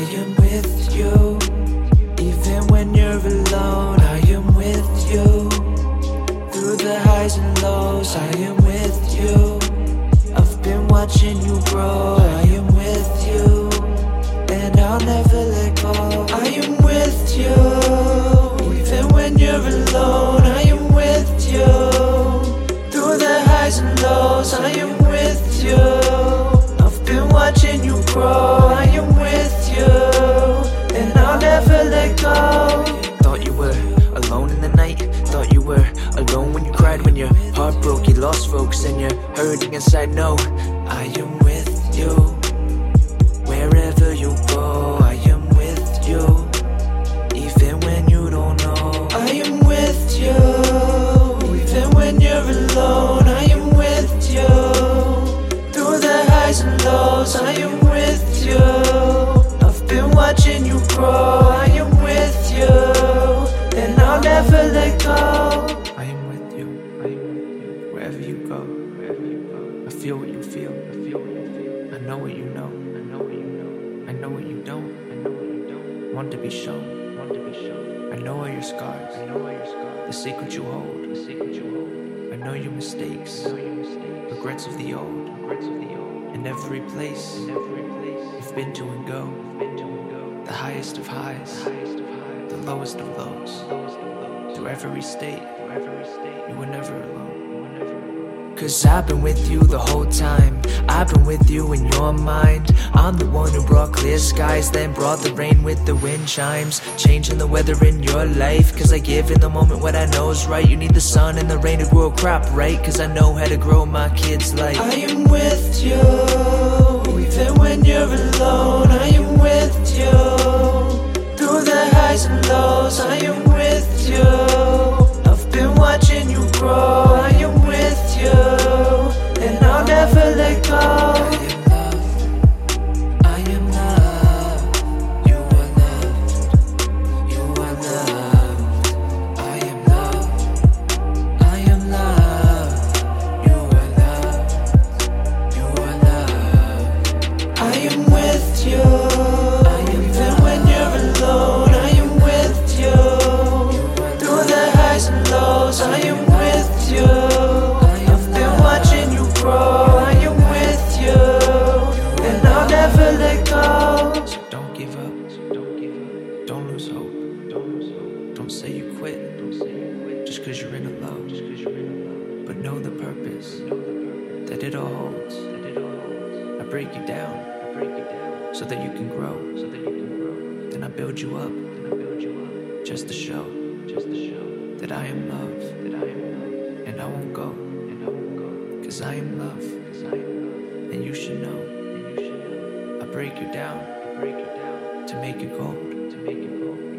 I am with you. Even when you're alone, I am with you. Through the highs and lows, I am with you. I've been watching you grow, I am with you. And I'll never let go. I am with you. You're inside. No, I am with you. Wherever you go, I am with you. Even when you don't know, I am with you. Even when you're alone, I am with you. Through the highs and lows, I am with you. I've been watching you grow, I am with you. And I'll never let go. Feel what you feel, I feel what you feel. I know what you know, I know what you know. I know what you don't, I know what you don't. Want to be shown, want to be shown. I know all your scars, I know all your scars. The secret you hold, the secret you hold. I know your mistakes, I know your mistakes. Regrets of the old, regrets of the old. In every place, in every place. You've been to and go, You've been to and go. The highest of highs, the highest of highs. The lowest of lows, The lowest of lows. Through every state, through every state. You were never alone, Cause I've been with you the whole time. I've been with you in your mind. I'm the one who brought clear skies, then brought the rain with the wind chimes. Changing the weather in your life. Cause I give in the moment what I know is right. You need the sun and the rain to grow a crop, right? Cause I know how to grow my kids' life. I am with you. Even when you're alone, I am with you. Never lose hope, don't lose hope. Don't say you quit, don't say you quit. Just cause you're in a low, just cause you're in a low. But know the purpose, know the purpose. That it all holds, that it all holds. I break you down, I break you down. So that you can grow, so that you can grow. Then I build you up, then I build you up. Just to show, just to show. That I am love, that I am love. And I won't go, and I won't go. Cause I am love, cause I am love. And you should know, and you should know. I break you down, I break you down. To make you gold, to make you gold.